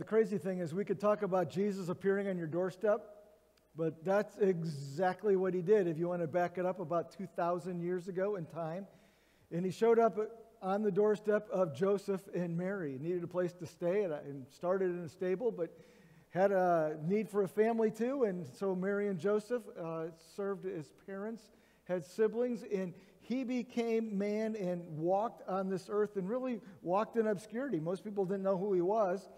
the crazy thing is we could talk about Jesus appearing on your doorstep, but that's exactly what he did if you want to back it up about 2,000 years ago in time. And he showed up on the doorstep of Joseph and Mary. He needed a place to stay and started in a stable, but had a need for a family too. And so Mary and Joseph uh, served as parents, had siblings, and he became man and walked on this earth and really walked in obscurity. Most people didn't know who he was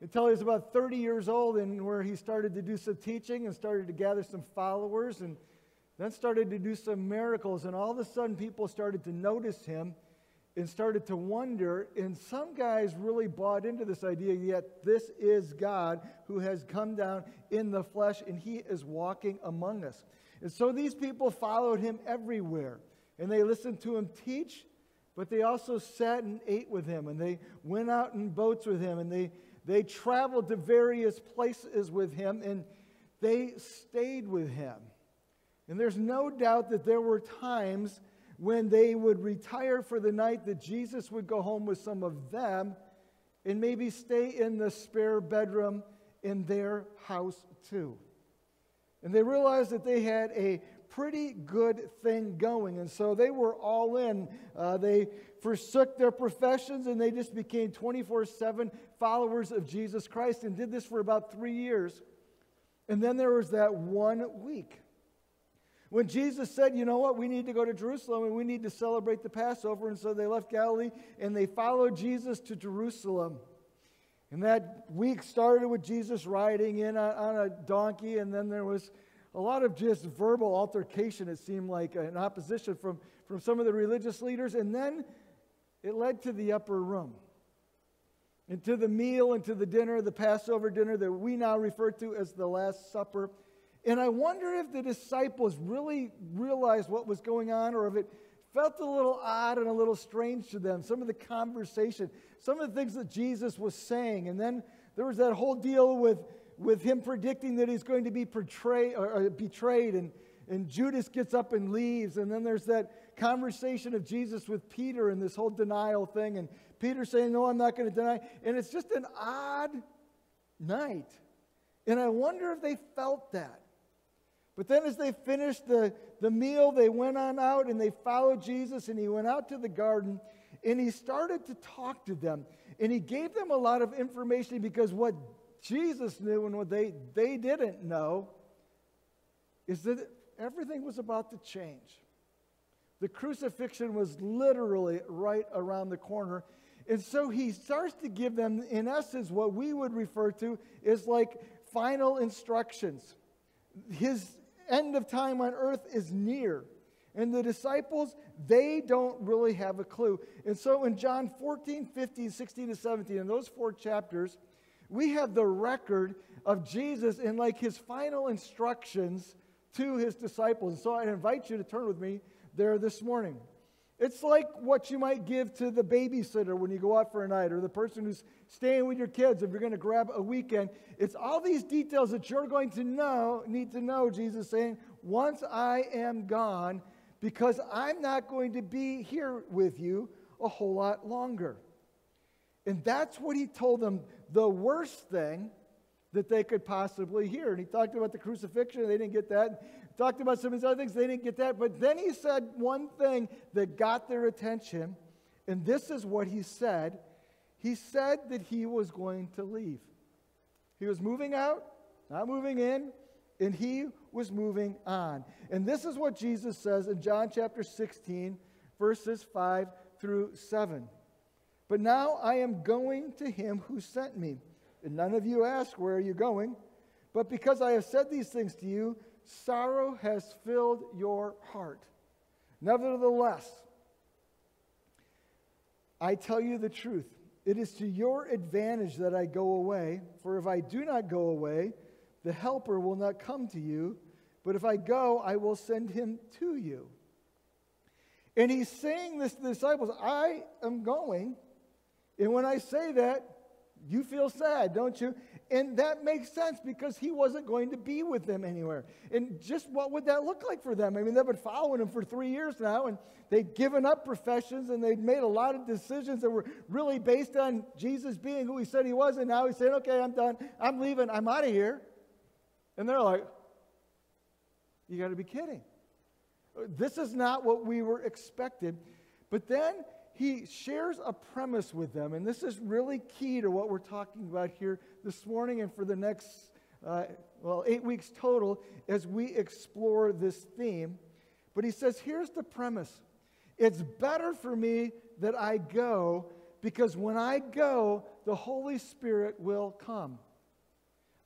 until he was about 30 years old and where he started to do some teaching and started to gather some followers and then started to do some miracles. And all of a sudden, people started to notice him and started to wonder. And some guys really bought into this idea yet this is God who has come down in the flesh and he is walking among us. And so these people followed him everywhere and they listened to him teach, but they also sat and ate with him and they went out in boats with him and they, they traveled to various places with him and they stayed with him. And there's no doubt that there were times when they would retire for the night that Jesus would go home with some of them and maybe stay in the spare bedroom in their house too. And they realized that they had a pretty good thing going. And so they were all in. Uh, they forsook their professions and they just became 24 7 followers of Jesus Christ and did this for about three years. And then there was that one week when Jesus said, you know what, we need to go to Jerusalem and we need to celebrate the Passover. And so they left Galilee and they followed Jesus to Jerusalem. And that week started with Jesus riding in on, a donkey, and then there was a lot of just verbal altercation, it seemed like, an opposition from, from some of the religious leaders. And then it led to the upper room, and to the meal, and to the dinner, the Passover dinner that we now refer to as the Last Supper. And I wonder if the disciples really realized what was going on or if it felt a little odd and a little strange to them. Some of the conversation, some of the things that Jesus was saying. And then there was that whole deal with, with him predicting that he's going to be portray, or, betrayed. And, and Judas gets up and leaves. And then there's that conversation of Jesus with Peter and this whole denial thing. And Peter saying, No, I'm not going to deny. And it's just an odd night. And I wonder if they felt that. But then, as they finished the, the meal, they went on out and they followed Jesus, and he went out to the garden and he started to talk to them. And he gave them a lot of information because what Jesus knew and what they, they didn't know is that everything was about to change. The crucifixion was literally right around the corner. And so he starts to give them, in essence, what we would refer to as like final instructions. His end of time on earth is near. And the disciples, they don't really have a clue. And so in John 14, 15, 16 to 17, in those four chapters, we have the record of Jesus in like his final instructions to his disciples. And so I invite you to turn with me there this morning. It's like what you might give to the babysitter when you go out for a night or the person who's staying with your kids if you're going to grab a weekend. It's all these details that you're going to know, need to know, Jesus saying, once I am gone, because I'm not going to be here with you a whole lot longer. And that's what he told them the worst thing that they could possibly hear. And he talked about the crucifixion, they didn't get that talked about some of these other things, they didn't get that. But then he said one thing that got their attention, and this is what he said. He said that he was going to leave. He was moving out, not moving in, and he was moving on. And this is what Jesus says in John chapter 16, verses 5 through 7. But now I am going to him who sent me. And none of you ask, Where are you going? But because I have said these things to you, sorrow has filled your heart. Nevertheless, I tell you the truth. It is to your advantage that I go away, for if I do not go away, the Helper will not come to you, but if I go, I will send him to you. And he's saying this to the disciples I am going, and when I say that, You feel sad, don't you? And that makes sense because he wasn't going to be with them anywhere. And just what would that look like for them? I mean, they've been following him for three years now, and they'd given up professions and they'd made a lot of decisions that were really based on Jesus being who he said he was. And now he's saying, okay, I'm done. I'm leaving. I'm out of here. And they're like, you got to be kidding. This is not what we were expected. But then he shares a premise with them, and this is really key to what we're talking about here this morning and for the next, uh, well, eight weeks total as we explore this theme. But he says, here's the premise it's better for me that I go because when I go, the Holy Spirit will come.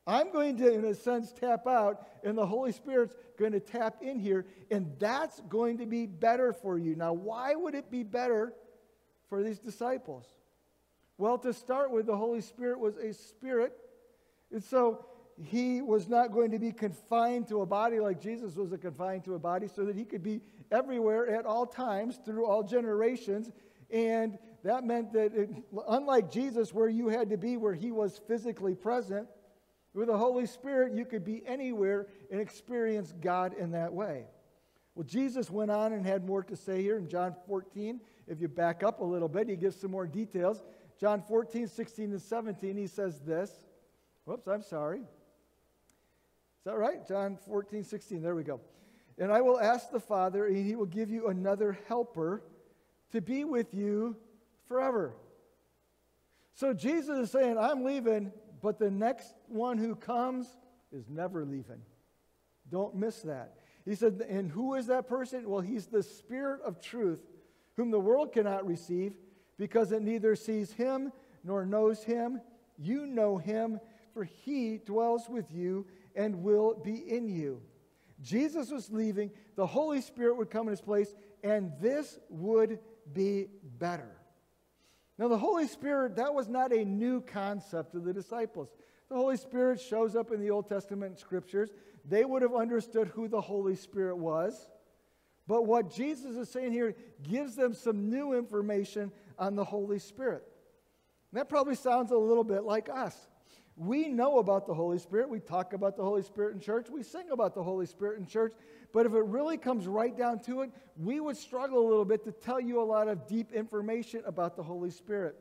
I'm going to, in a sense, tap out, and the Holy Spirit's going to tap in here, and that's going to be better for you. Now, why would it be better for these disciples? Well, to start with, the Holy Spirit was a spirit. And so he was not going to be confined to a body like Jesus was confined to a body, so that he could be everywhere at all times through all generations. And that meant that, it, unlike Jesus, where you had to be where he was physically present, with the Holy Spirit, you could be anywhere and experience God in that way. Well, Jesus went on and had more to say here in John 14. If you back up a little bit, he gives some more details. John 14, 16, and 17, he says this. Whoops, I'm sorry. Is that right? John 14, 16. There we go. And I will ask the Father, and he will give you another helper to be with you forever. So Jesus is saying, I'm leaving, but the next one who comes is never leaving. Don't miss that. He said, And who is that person? Well, he's the Spirit of truth, whom the world cannot receive because it neither sees him nor knows him. You know him, for he dwells with you and will be in you. Jesus was leaving, the Holy Spirit would come in his place, and this would be better. Now, the Holy Spirit, that was not a new concept to the disciples. The Holy Spirit shows up in the Old Testament scriptures. They would have understood who the Holy Spirit was. But what Jesus is saying here gives them some new information on the Holy Spirit. And that probably sounds a little bit like us. We know about the Holy Spirit. We talk about the Holy Spirit in church. We sing about the Holy Spirit in church. But if it really comes right down to it, we would struggle a little bit to tell you a lot of deep information about the Holy Spirit.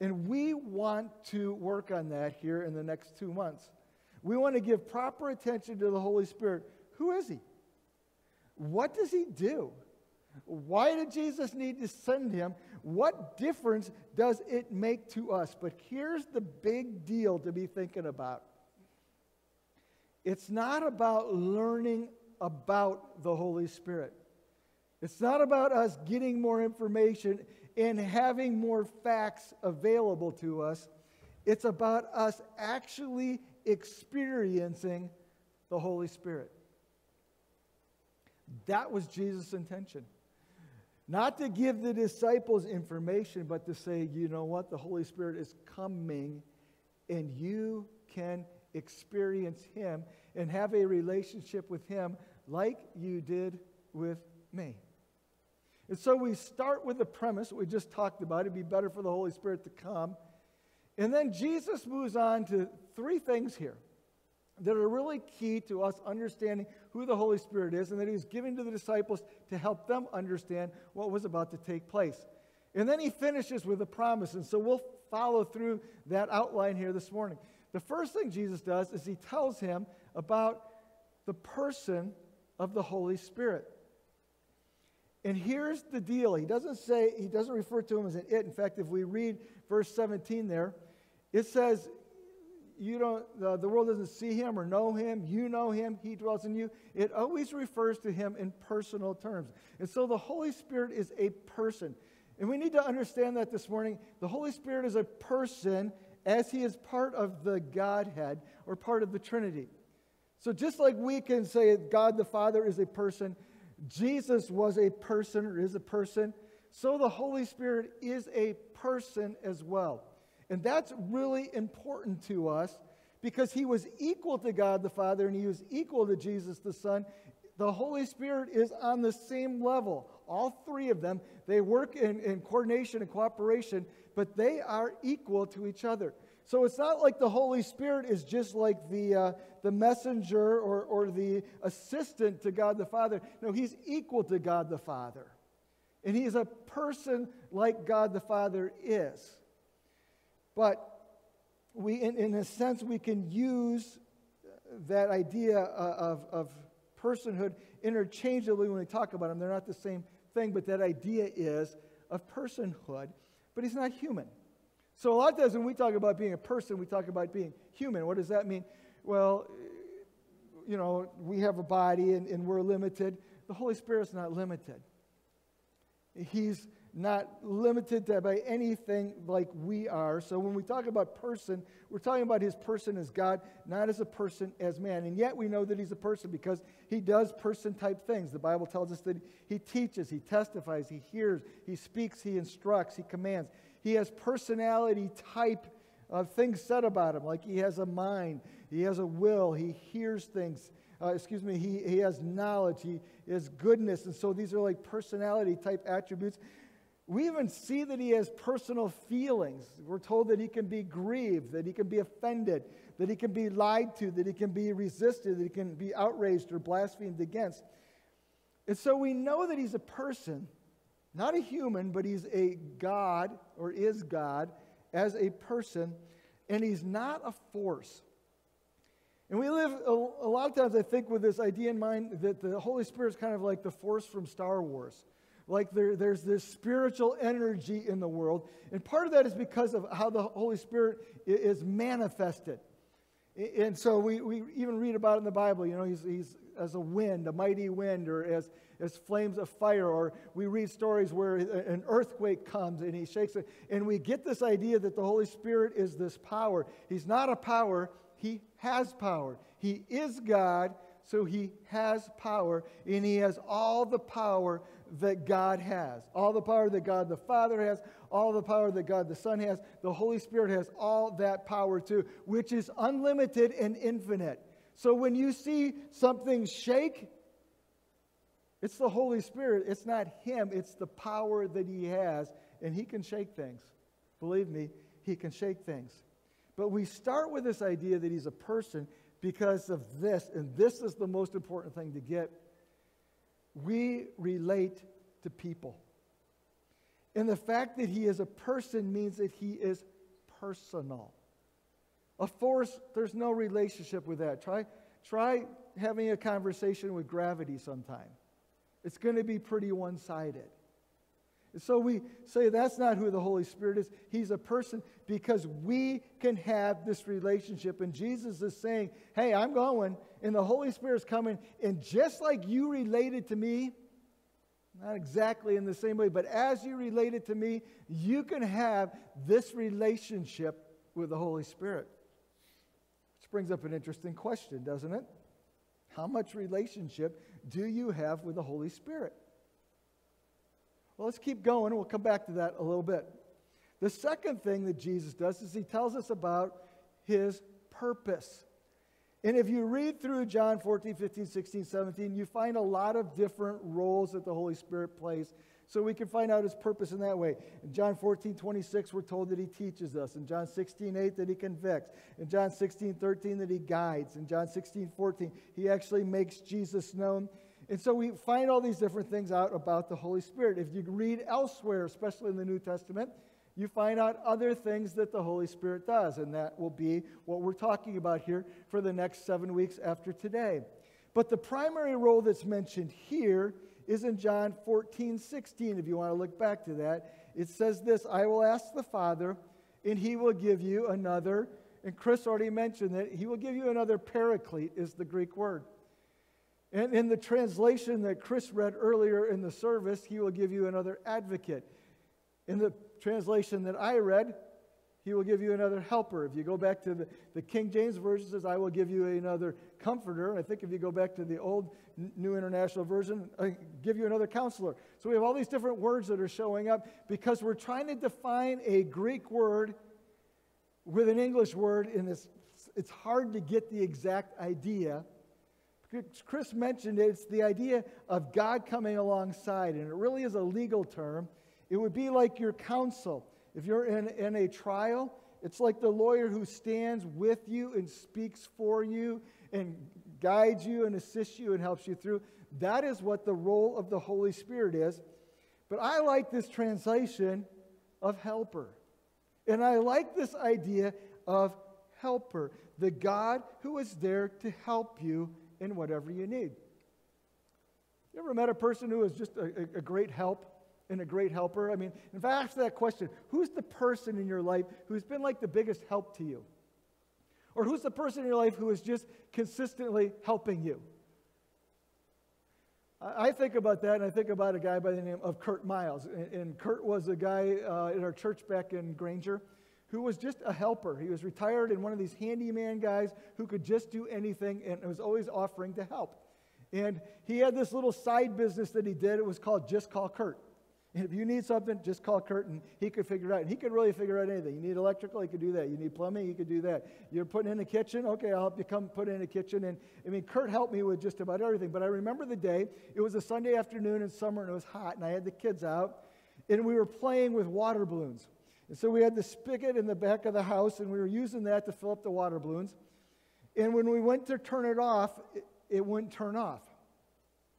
And we want to work on that here in the next two months. We want to give proper attention to the Holy Spirit. Who is He? What does He do? Why did Jesus need to send Him? What difference does it make to us? But here's the big deal to be thinking about it's not about learning about the Holy Spirit. It's not about us getting more information and having more facts available to us. It's about us actually experiencing the Holy Spirit. That was Jesus' intention. Not to give the disciples information, but to say, you know what? The Holy Spirit is coming, and you can experience Him and have a relationship with Him like you did with me. And so we start with the premise we just talked about. It'd be better for the Holy Spirit to come. And then Jesus moves on to three things here that are really key to us understanding who the Holy Spirit is and that he was giving to the disciples to help them understand what was about to take place. And then he finishes with a promise. And so we'll follow through that outline here this morning. The first thing Jesus does is he tells him about the person of the Holy Spirit. And here's the deal. He doesn't say, he doesn't refer to him as an it. In fact, if we read verse 17 there, it says, you don't, uh, the world doesn't see him or know him. You know him. He dwells in you. It always refers to him in personal terms. And so the Holy Spirit is a person. And we need to understand that this morning. The Holy Spirit is a person as he is part of the Godhead or part of the Trinity. So just like we can say God the Father is a person, Jesus was a person or is a person, so the Holy Spirit is a person as well. And that's really important to us because he was equal to God the Father and he was equal to Jesus the Son. The Holy Spirit is on the same level. all three of them. They work in, in coordination and cooperation, but they are equal to each other. So it's not like the Holy Spirit is just like the, uh, the messenger or, or the assistant to God the Father. No, he's equal to God the Father. And he's a person like God the Father is. But we, in, in a sense, we can use that idea uh, of, of personhood interchangeably when we talk about them. They're not the same thing, but that idea is of personhood. But he's not human. So a lot of times when we talk about being a person, we talk about being human. What does that mean? Well, you know, we have a body and, and we're limited. The Holy Spirit's not limited. He's not limited to by anything like we are. So when we talk about person, we're talking about his person as God, not as a person as man. And yet we know that he's a person because he does person type things. The Bible tells us that he teaches, he testifies, he hears, he speaks, he instructs, he commands. He has personality type of things said about him, like he has a mind, he has a will, he hears things. Uh, excuse me, he, he has knowledge, he has goodness. And so these are like personality type attributes. We even see that he has personal feelings. We're told that he can be grieved, that he can be offended, that he can be lied to, that he can be resisted, that he can be outraged or blasphemed against. And so we know that he's a person not a human, but he's a God or is God as a person, and he's not a force. And we live a, lot of times, I think, with this idea in mind that the Holy Spirit is kind of like the force from Star Wars. Like there, there's this spiritual energy in the world. And part of that is because of how the Holy Spirit is manifested. And so we, we even read about it in the Bible. You know, he's, he's as a wind, a mighty wind, or as as flames of fire, or we read stories where an earthquake comes and he shakes it. And we get this idea that the Holy Spirit is this power. He's not a power, he has power. He is God, so he has power, and he has all the power that God has. All the power that God the Father has, all the power that God the Son has. The Holy Spirit has all that power too, which is unlimited and infinite. So when you see something shake, it's the Holy Spirit. It's not Him, it's the power that He has, and He can shake things. Believe me, He can shake things. But we start with this idea that He's a person because of this, and this is the most important thing to get. We relate to people. And the fact that He is a person means that He is personal. A force, there's no relationship with that. Try, try having a conversation with gravity sometime. It's going to be pretty one sided. So we say that's not who the Holy Spirit is. He's a person because we can have this relationship. And Jesus is saying, Hey, I'm going, and the Holy Spirit's coming. And just like you related to me, not exactly in the same way, but as you related to me, you can have this relationship with the Holy Spirit. Which brings up an interesting question, doesn't it? How much relationship do you have with the Holy Spirit? Well, let's keep going. We'll come back to that a little bit. The second thing that Jesus does is he tells us about his purpose. And if you read through John 14, 15, 16, 17, you find a lot of different roles that the Holy Spirit plays so we can find out his purpose in that way. In John 14, 26, we're told that he teaches us. In John 16, 8, that he convicts. In John 16, 13, that he guides. In John 16, 14, he actually makes Jesus known. And so we find all these different things out about the Holy Spirit. If you read elsewhere, especially in the New Testament, you find out other things that the Holy Spirit does. And that will be what we're talking about here for the next seven weeks after today. But the primary role that's mentioned here is in John 14, 16, if you want to look back to that. It says this I will ask the Father, and he will give you another. And Chris already mentioned that he will give you another paraclete, is the Greek word. And in the translation that Chris read earlier in the service, he will give you another advocate. In the translation that I read, he will give you another helper. If you go back to the, the King James Version, says, I will give you another comforter. I think if you go back to the old New International Version, I give you another counselor. So we have all these different words that are showing up because we're trying to define a Greek word with an English word, and it's, it's hard to get the exact idea Chris mentioned it, it's the idea of God coming alongside, and it really is a legal term. It would be like your counsel. If you're in, in a trial, it's like the lawyer who stands with you and speaks for you and guides you and assists you and helps you through. That is what the role of the Holy Spirit is. But I like this translation of helper. And I like this idea of helper, the God who is there to help you in whatever you need. You ever met a person who is just a, a great help and a great helper? I mean, if I ask that question, who's the person in your life who's been like the biggest help to you? Or who's the person in your life who is just consistently helping you? I think about that, and I think about a guy by the name of Kurt Miles. And, Kurt was a guy uh, in our church back in Granger who was just a helper. He was retired and one of these handyman guys who could just do anything and was always offering to help. And he had this little side business that he did. It was called Just Call Kurt. And if you need something, just call Kurt and he could figure it out. And he could really figure out anything. You need electrical, he could do that. You need plumbing, he could do that. You're putting in a kitchen, okay, I'll help you come put in a kitchen. And I mean, Kurt helped me with just about everything. But I remember the day, it was a Sunday afternoon in summer and it was hot, and I had the kids out, and we were playing with water balloons. And so we had the spigot in the back of the house, and we were using that to fill up the water balloons. And when we went to turn it off, it, it wouldn't turn off.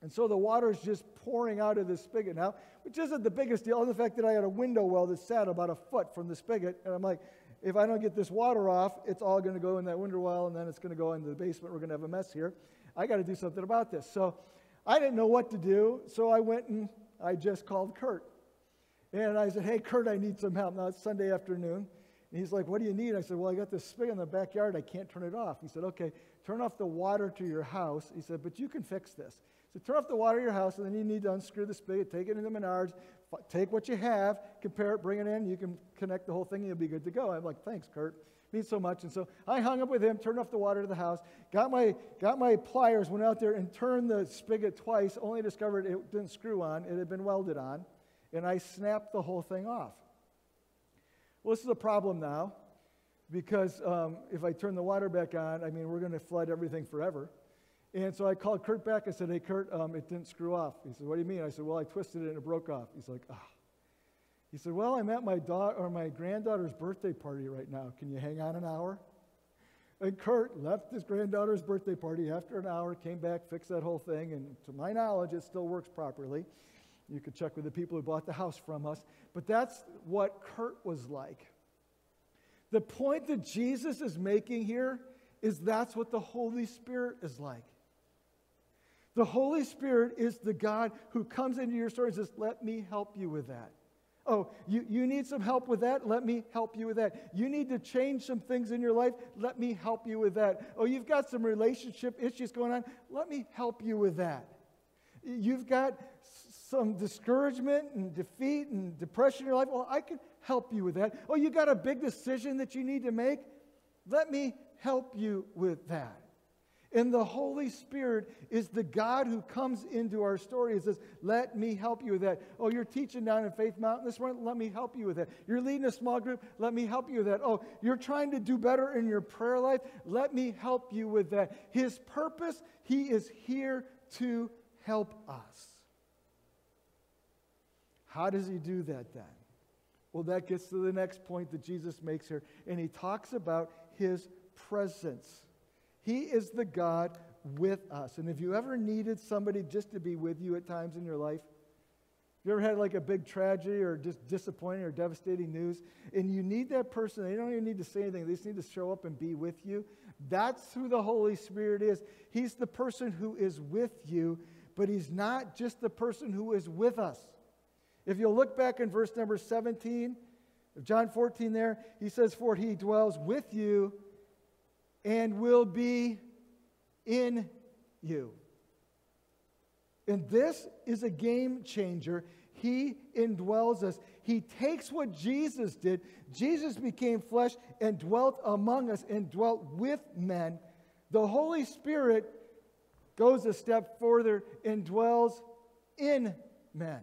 And so the water is just pouring out of the spigot now, which isn't the biggest deal. The fact that I had a window well that sat about a foot from the spigot, and I'm like, if I don't get this water off, it's all going to go in that window well, and then it's going to go into the basement. We're going to have a mess here. I got to do something about this. So I didn't know what to do, so I went and I just called Kurt. And I said, Hey, Kurt, I need some help. Now it's Sunday afternoon. And he's like, What do you need? I said, Well, I got this spigot in the backyard. I can't turn it off. He said, Okay, turn off the water to your house. He said, But you can fix this. So turn off the water to your house, and then you need to unscrew the spigot, take it into Menards, take what you have, compare it, bring it in. You can connect the whole thing, and you'll be good to go. I'm like, thanks, Kurt. Means so much. And so I hung up with him, turned off the water to the house, got my, got my pliers, went out there and turned the spigot twice, only discovered it didn't screw on. It had been welded on. And I snapped the whole thing off. Well, this is a problem now because um, if I turn the water back on, I mean, we're going to flood everything forever. And so I called Kurt back. I said, Hey, Kurt, um, it didn't screw off. He said, What do you mean? I said, Well, I twisted it and it broke off. He's like, Ah. Oh. He said, Well, I'm at my daughter or my granddaughter's birthday party right now. Can you hang on an hour? And Kurt left his granddaughter's birthday party after an hour, came back, fixed that whole thing, and to my knowledge, it still works properly. You could check with the people who bought the house from us. But that's what Kurt was like. The point that Jesus is making here is that's what the Holy Spirit is like. The Holy Spirit is the God who comes into your story and says, Let me help you with that. Oh, you, you need some help with that? Let me help you with that. You need to change some things in your life? Let me help you with that. Oh, you've got some relationship issues going on? Let me help you with that. You've got some discouragement and defeat and depression in your life? Well, I can help you with that. Oh, you got a big decision that you need to make? Let me help you with that. And the Holy Spirit is the God who comes into our story and says, Let me help you with that. Oh, you're teaching down in Faith Mountain this morning? Let me help you with that. You're leading a small group? Let me help you with that. Oh, you're trying to do better in your prayer life? Let me help you with that. His purpose, He is here to help us. How does He do that then? Well, that gets to the next point that Jesus makes here, and He talks about His presence. He is the God with us. And if you ever needed somebody just to be with you at times in your life, you ever had like a big tragedy or just disappointing or devastating news, and you need that person, they don't even need to say anything, they just need to show up and be with you. That's who the Holy Spirit is. He's the person who is with you, but He's not just the person who is with us. If you'll look back in verse number 17 of John 14 there, He says, For He dwells with you and will be in you. And this is a game changer. He indwells us. He takes what Jesus did. Jesus became flesh and dwelt among us and dwelt with men. The Holy Spirit goes a step further and dwells in men.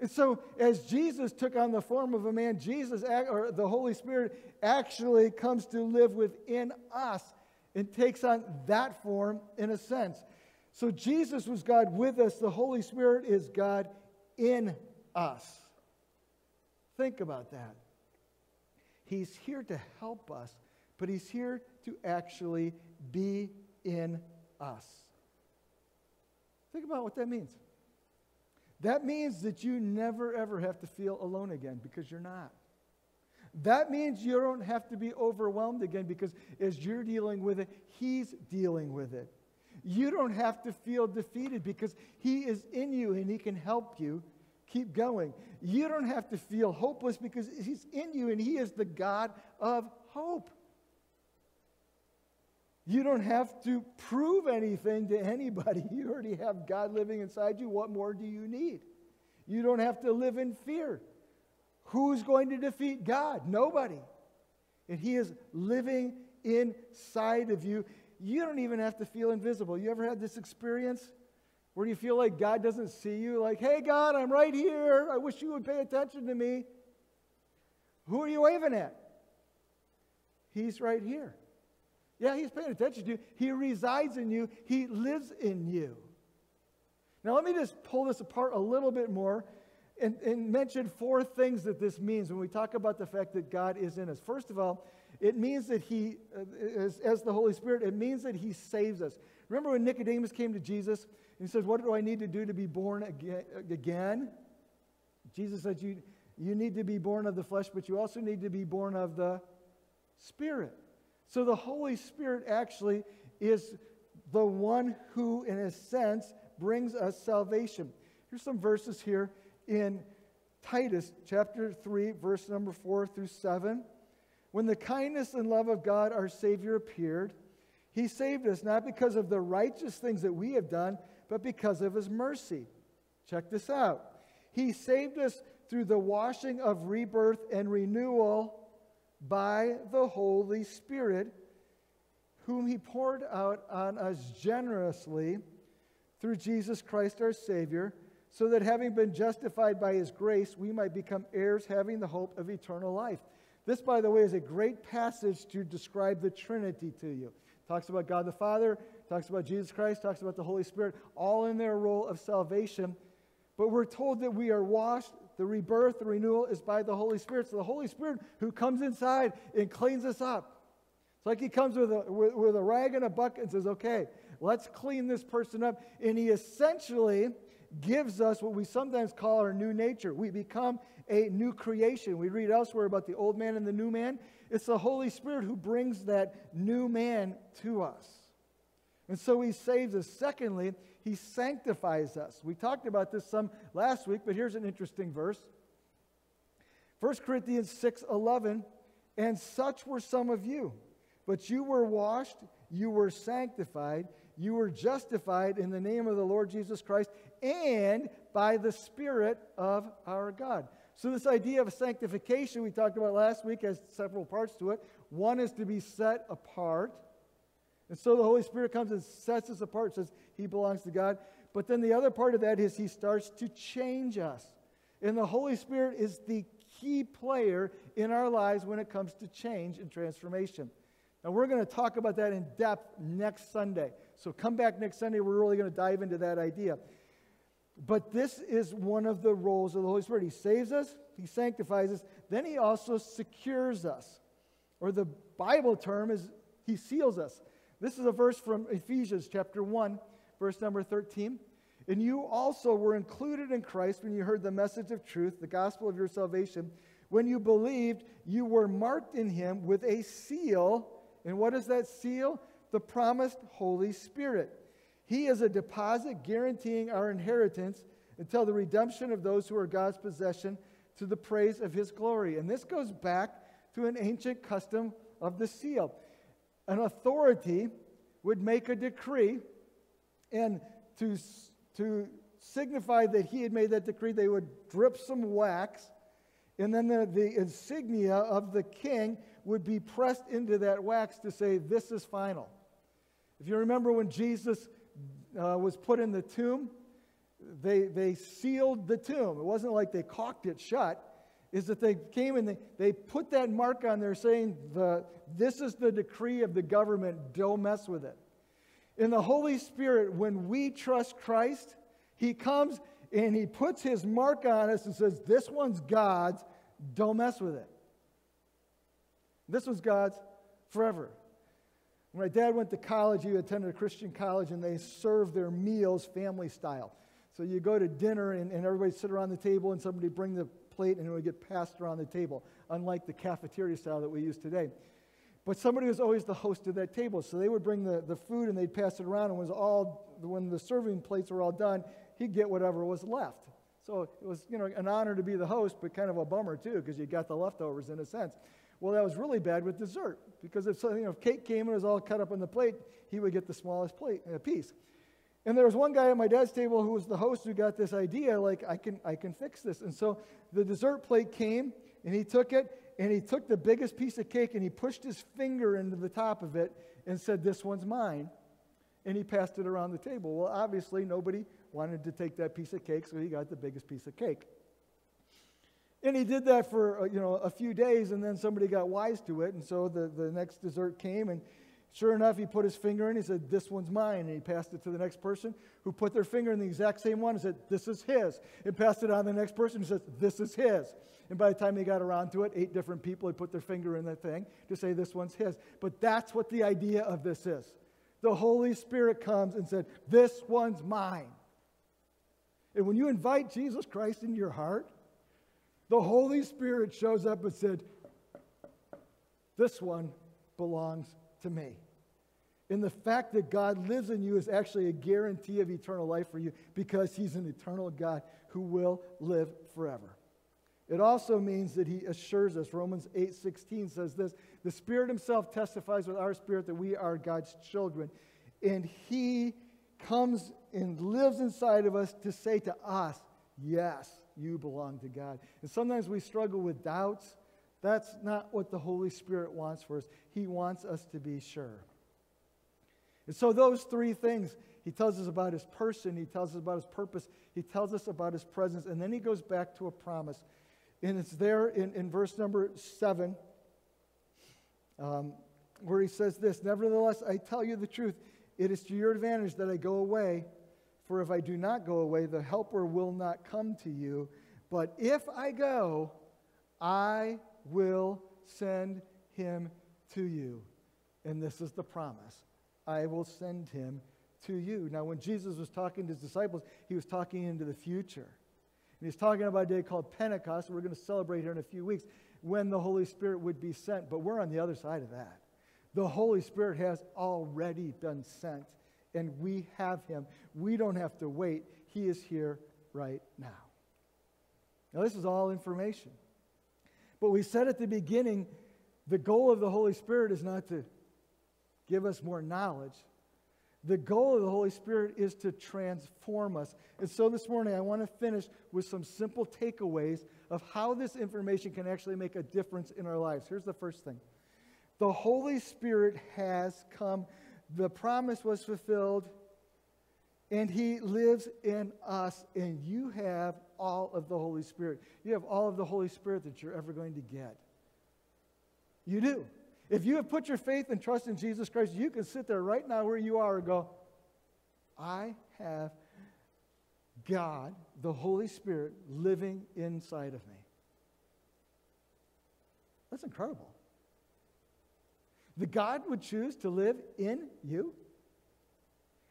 And so, as Jesus took on the form of a man, Jesus, or the Holy Spirit, actually comes to live within us and takes on that form in a sense. So Jesus was God with us. The Holy Spirit is God in us. Think about that. He's here to help us, but He's here to actually be in us. Think about what that means. That means that you never, ever have to feel alone again because you're not. That means you don't have to be overwhelmed again because as you're dealing with it, He's dealing with it. You don't have to feel defeated because He is in you and He can help you keep going. You don't have to feel hopeless because He's in you and He is the God of hope. You don't have to prove anything to anybody. You already have God living inside you. What more do you need? You don't have to live in fear. Who's going to defeat God? Nobody. And He is living inside of you. You don't even have to feel invisible. You ever had this experience where you feel like God doesn't see you? Like, hey, God, I'm right here. I wish you would pay attention to me. Who are you waving at? He's right here. Yeah, he's paying attention to you. He resides in you, he lives in you. Now, let me just pull this apart a little bit more and, and mention four things that this means when we talk about the fact that God is in us. First of all, it means that he, uh, as, as the Holy Spirit, it means that he saves us. Remember when Nicodemus came to Jesus and he says, What do I need to do to be born again? Jesus said, you, you need to be born of the flesh, but you also need to be born of the Spirit. So the Holy Spirit actually is the one who, in a sense, brings us salvation. Here's some verses here in Titus chapter 3, verse number 4 through 7. When the kindness and love of God our Savior appeared, he saved us not because of the righteous things that we have done, but because of his mercy. Check this out. He saved us through the washing of rebirth and renewal by the Holy Spirit, whom he poured out on us generously through Jesus Christ our Savior, so that having been justified by his grace, we might become heirs having the hope of eternal life. This, by the way, is a great passage to describe the Trinity to you. Talks about God the Father, talks about Jesus Christ, talks about the Holy Spirit, all in their role of salvation. But we're told that we are washed, the rebirth, the renewal is by the Holy Spirit. So the Holy Spirit who comes inside and cleans us up. It's like he comes with a, with, with a rag and a bucket and says, okay, let's clean this person up. And he essentially gives us what we sometimes call our new nature. We become a new creation. We read elsewhere about the old man and the new man. It's the Holy Spirit who brings that new man to us. And so he saves us. Secondly, he sanctifies us. We talked about this some last week, but here's an interesting verse. 1 Corinthians 6:11, and such were some of you, but you were washed, you were sanctified, you were justified in the name of the Lord Jesus Christ and by the Spirit of our God. So, this idea of sanctification we talked about last week has several parts to it. One is to be set apart. And so the Holy Spirit comes and sets us apart, says he belongs to God. But then the other part of that is he starts to change us. And the Holy Spirit is the key player in our lives when it comes to change and transformation. Now, we're going to talk about that in depth next Sunday. So come back next Sunday. We're really going to dive into that idea. But this is one of the roles of the Holy Spirit. He saves us, He sanctifies us, then He also secures us. Or the Bible term is He seals us. This is a verse from Ephesians chapter 1, verse number 13. And you also were included in Christ when you heard the message of truth, the gospel of your salvation. When you believed, you were marked in Him with a seal. And what is that seal? The promised Holy Spirit he is a deposit guaranteeing our inheritance until the redemption of those who are God's possession to the praise of his glory. And this goes back to an ancient custom of the seal. An authority would make a decree, and to, to signify that he had made that decree, they would drip some wax, and then the, the insignia of the king would be pressed into that wax to say, This is final. If you remember when Jesus uh, was put in the tomb, they, they sealed the tomb. It wasn't like they caulked it shut. Is that they came and they, they put that mark on there saying, the, This is the decree of the government, don't mess with it. In the Holy Spirit, when we trust Christ, He comes and He puts His mark on us and says, This one's God's, don't mess with it. This was God's forever. When my dad went to college, he attended a Christian college, and they served their meals family style. So you go to dinner, and, and everybody sit around the table, and somebody bring the plate, and it would get passed around the table, unlike the cafeteria style that we use today. But somebody was always the host of that table. So they would bring the, the food and they'd pass it around. And was all, when the serving plates were all done, he'd get whatever was left. So it was, you know, an honor to be the host, but kind of a bummer too, because you got the leftovers in a sense. Well, that was really bad with dessert, because if, you know, if cake came and was all cut up on the plate, he would get the smallest plate, uh, piece. And there was one guy at my dad's table who was the host who got this idea, like, I can, I can fix this. And so the dessert plate came, and he took it, and he took the biggest piece of cake, and he pushed his finger into the top of it and said, This one's mine. And he passed it around the table. Well, obviously, nobody wanted to take that piece of cake, so he got the biggest piece of cake. And he did that for, uh, you know, a few days, and then somebody got wise to it, and so the, the next dessert came, and sure enough, he put his finger in, he said, this one's mine, and he passed it to the next person, who put their finger in the exact same one and said, this is his, and passed it on to the next person who says, this is his. And by the time they got around to it, eight different people had put their finger in the thing to say this one's his. But that's what the idea of this is. The Holy Spirit comes and said, this one's mine. And when you invite Jesus Christ into your heart, the Holy Spirit shows up and said, This one belongs to me. And the fact that God lives in you is actually a guarantee of eternal life for you because He's an eternal God who will live forever. It also means that he assures us. Romans 8:16 says this, the Spirit himself testifies with our spirit that we are God's children, and he comes and lives inside of us to say to us, yes, you belong to God. And sometimes we struggle with doubts. That's not what the Holy Spirit wants for us. He wants us to be sure. And so, those three things he tells us about his person, he tells us about his purpose, he tells us about his presence, and then he goes back to a promise. And it's there in, in verse number seven, um, where he says this Nevertheless, I tell you the truth, it is to your advantage that I go away. For if I do not go away, the Helper will not come to you. But if I go, I will send him to you. And this is the promise I will send him to you. Now, when Jesus was talking to his disciples, he was talking into the future. And he's talking about a day called Pentecost. We're going to celebrate here in a few weeks when the Holy Spirit would be sent. But we're on the other side of that. The Holy Spirit has already been sent and we have him. We don't have to wait. He is here right now. Now, this is all information. But we said at the beginning the goal of the Holy Spirit is not to give us more knowledge. The goal of the Holy Spirit is to transform us. And so this morning, I want to finish with some simple takeaways of how this information can actually make a difference in our lives. Here's the first thing the Holy Spirit has come the promise was fulfilled, and He lives in us, and you have all of the Holy Spirit. You have all of the Holy Spirit that you're ever going to get. You do. If you have put your faith and trust in Jesus Christ, you can sit there right now where you are and go, I have God, the Holy Spirit, living inside of me. That's incredible the God would choose to live in you?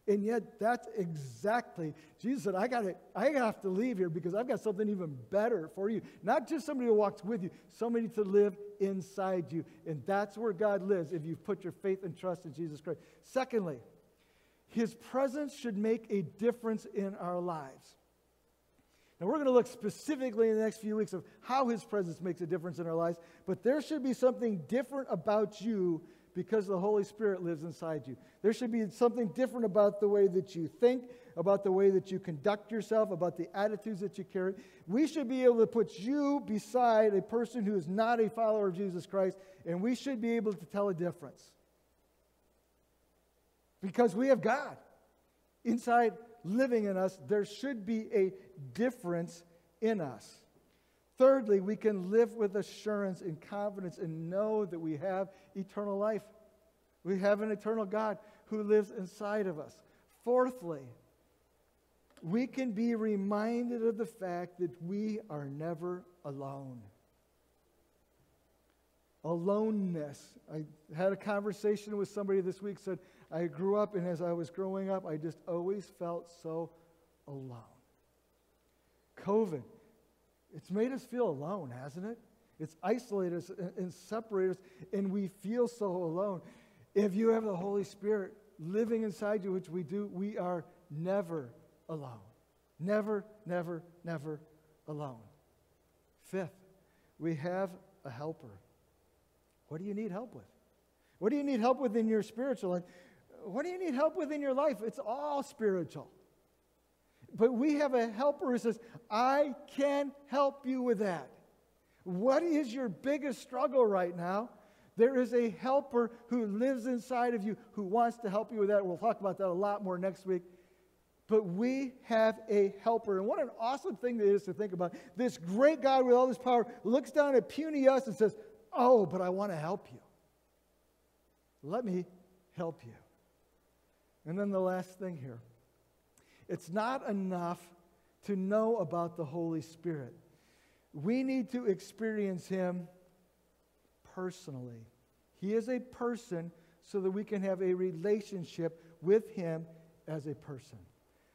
And yet, that's exactly, Jesus said, I got to, I have to leave here because I've got something even better for you. Not just somebody who walks with you, somebody to live inside you. And that's where God lives if you've put your faith and trust in Jesus Christ. Secondly, his presence should make a difference in our lives. Now, we're going to look specifically in the next few weeks of how his presence makes a difference in our lives, but there should be something different about you because the Holy Spirit lives inside you. There should be something different about the way that you think, about the way that you conduct yourself, about the attitudes that you carry. We should be able to put you beside a person who is not a follower of Jesus Christ, and we should be able to tell a difference. Because we have God inside living in us, there should be a difference in us. Thirdly, we can live with assurance and confidence and know that we have eternal life. We have an eternal God who lives inside of us. Fourthly, we can be reminded of the fact that we are never alone. Aloneness. I had a conversation with somebody this week said, I grew up, and as I was growing up, I just always felt so alone. COVID, it's made us feel alone, hasn't it? It's isolated us and separated us, and we feel so alone. If you have the Holy Spirit living inside you, which we do, we are never alone. Never, never, never alone. Fifth, we have a helper. What do you need help with? What do you need help with in your spiritual life? What do you need help with in your life? It's all spiritual. But we have a helper who says, I can help you with that. What is your biggest struggle right now? There is a helper who lives inside of you who wants to help you with that. We'll talk about that a lot more next week. But we have a helper. And what an awesome thing it is to think about. This great God with all this power looks down at puny us and says, Oh, but I want to help you. Let me help you. And then the last thing here it's not enough to know about the Holy Spirit. We need to experience Him personally. He is a person so that we can have a relationship with Him as a person.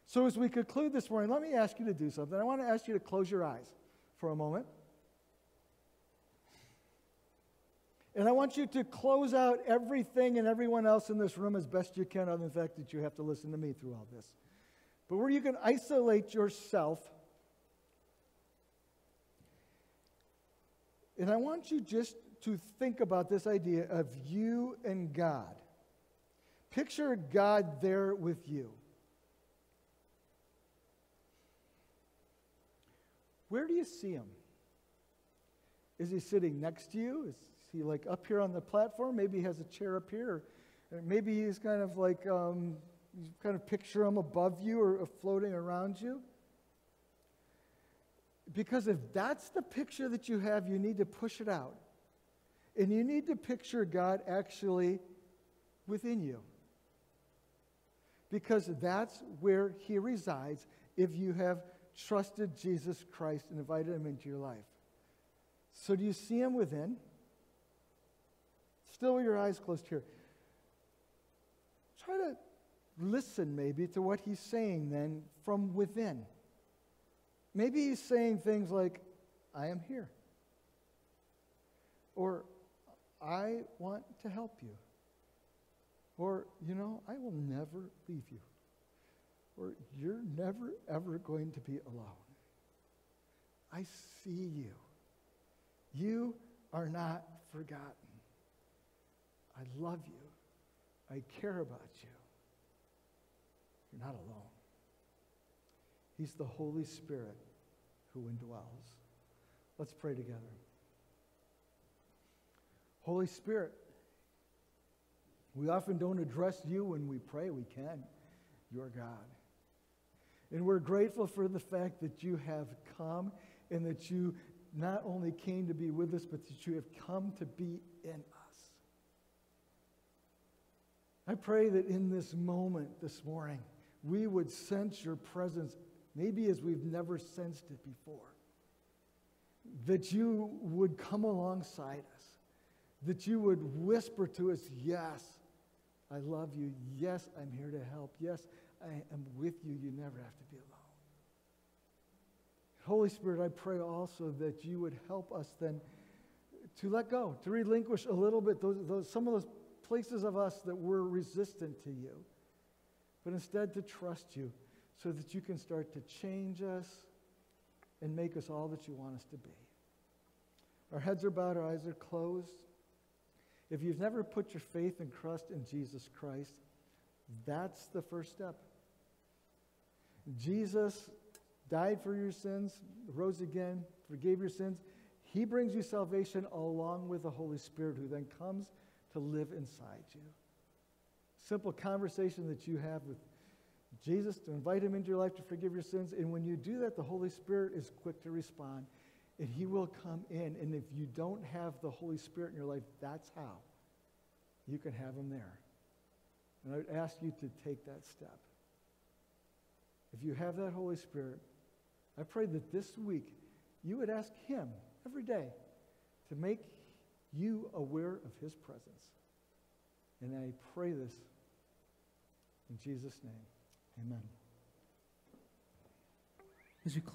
So, as we conclude this morning, let me ask you to do something. I want to ask you to close your eyes for a moment. And I want you to close out everything and everyone else in this room as best you can, other than the fact that you have to listen to me through all this but where you can isolate yourself. And I want you just to think about this idea of you and God. Picture God there with you. Where do you see him? Is he sitting next to you? Is he like up here on the platform? Maybe he has a chair up here. Maybe he's kind of like um, you kind of picture them above you or floating around you. Because if that's the picture that you have, you need to push it out. And you need to picture God actually within you. Because that's where He resides if you have trusted Jesus Christ and invited Him into your life. So, do you see Him within? Still with your eyes closed here. Try to listen maybe to what he's saying then from within. Maybe he's saying things like, I am here. Or, I want to help you. Or, you know, I will never leave you. Or, you're never, ever going to be alone. I see you. You are not forgotten. I love you. I care about you. You're not alone. He's the Holy Spirit who indwells. Let's pray together. Holy Spirit, we often don't address you when we pray. We can. You're God. And we're grateful for the fact that you have come and that you not only came to be with us, but that you have come to be in us. I pray that in this moment this morning, we would sense your presence, maybe as we've never sensed it before. That you would come alongside us, that you would whisper to us, Yes, I love you. Yes, I'm here to help. Yes, I am with you. You never have to be alone. Holy Spirit, I pray also that you would help us then to let go, to relinquish a little bit those, those, some of those places of us that were resistant to you but instead to trust you so that you can start to change us and make us all that you want us to be. Our heads are bowed, our eyes are closed. If you've never put your faith and trust in Jesus Christ, that's the first step. Jesus died for your sins, rose again, forgave your sins. He brings you salvation along with the Holy Spirit, who then comes to live inside you simple conversation that you have with Jesus to invite him into your life to forgive your sins. And when you do that, the Holy Spirit is quick to respond and he will come in. And if you don't have the Holy Spirit in your life, that's how you can have him there. And I would ask you to take that step. If you have that Holy Spirit, I pray that this week you would ask Him every day to make you aware of His presence. And I pray this in Jesus' name. Amen. As we close.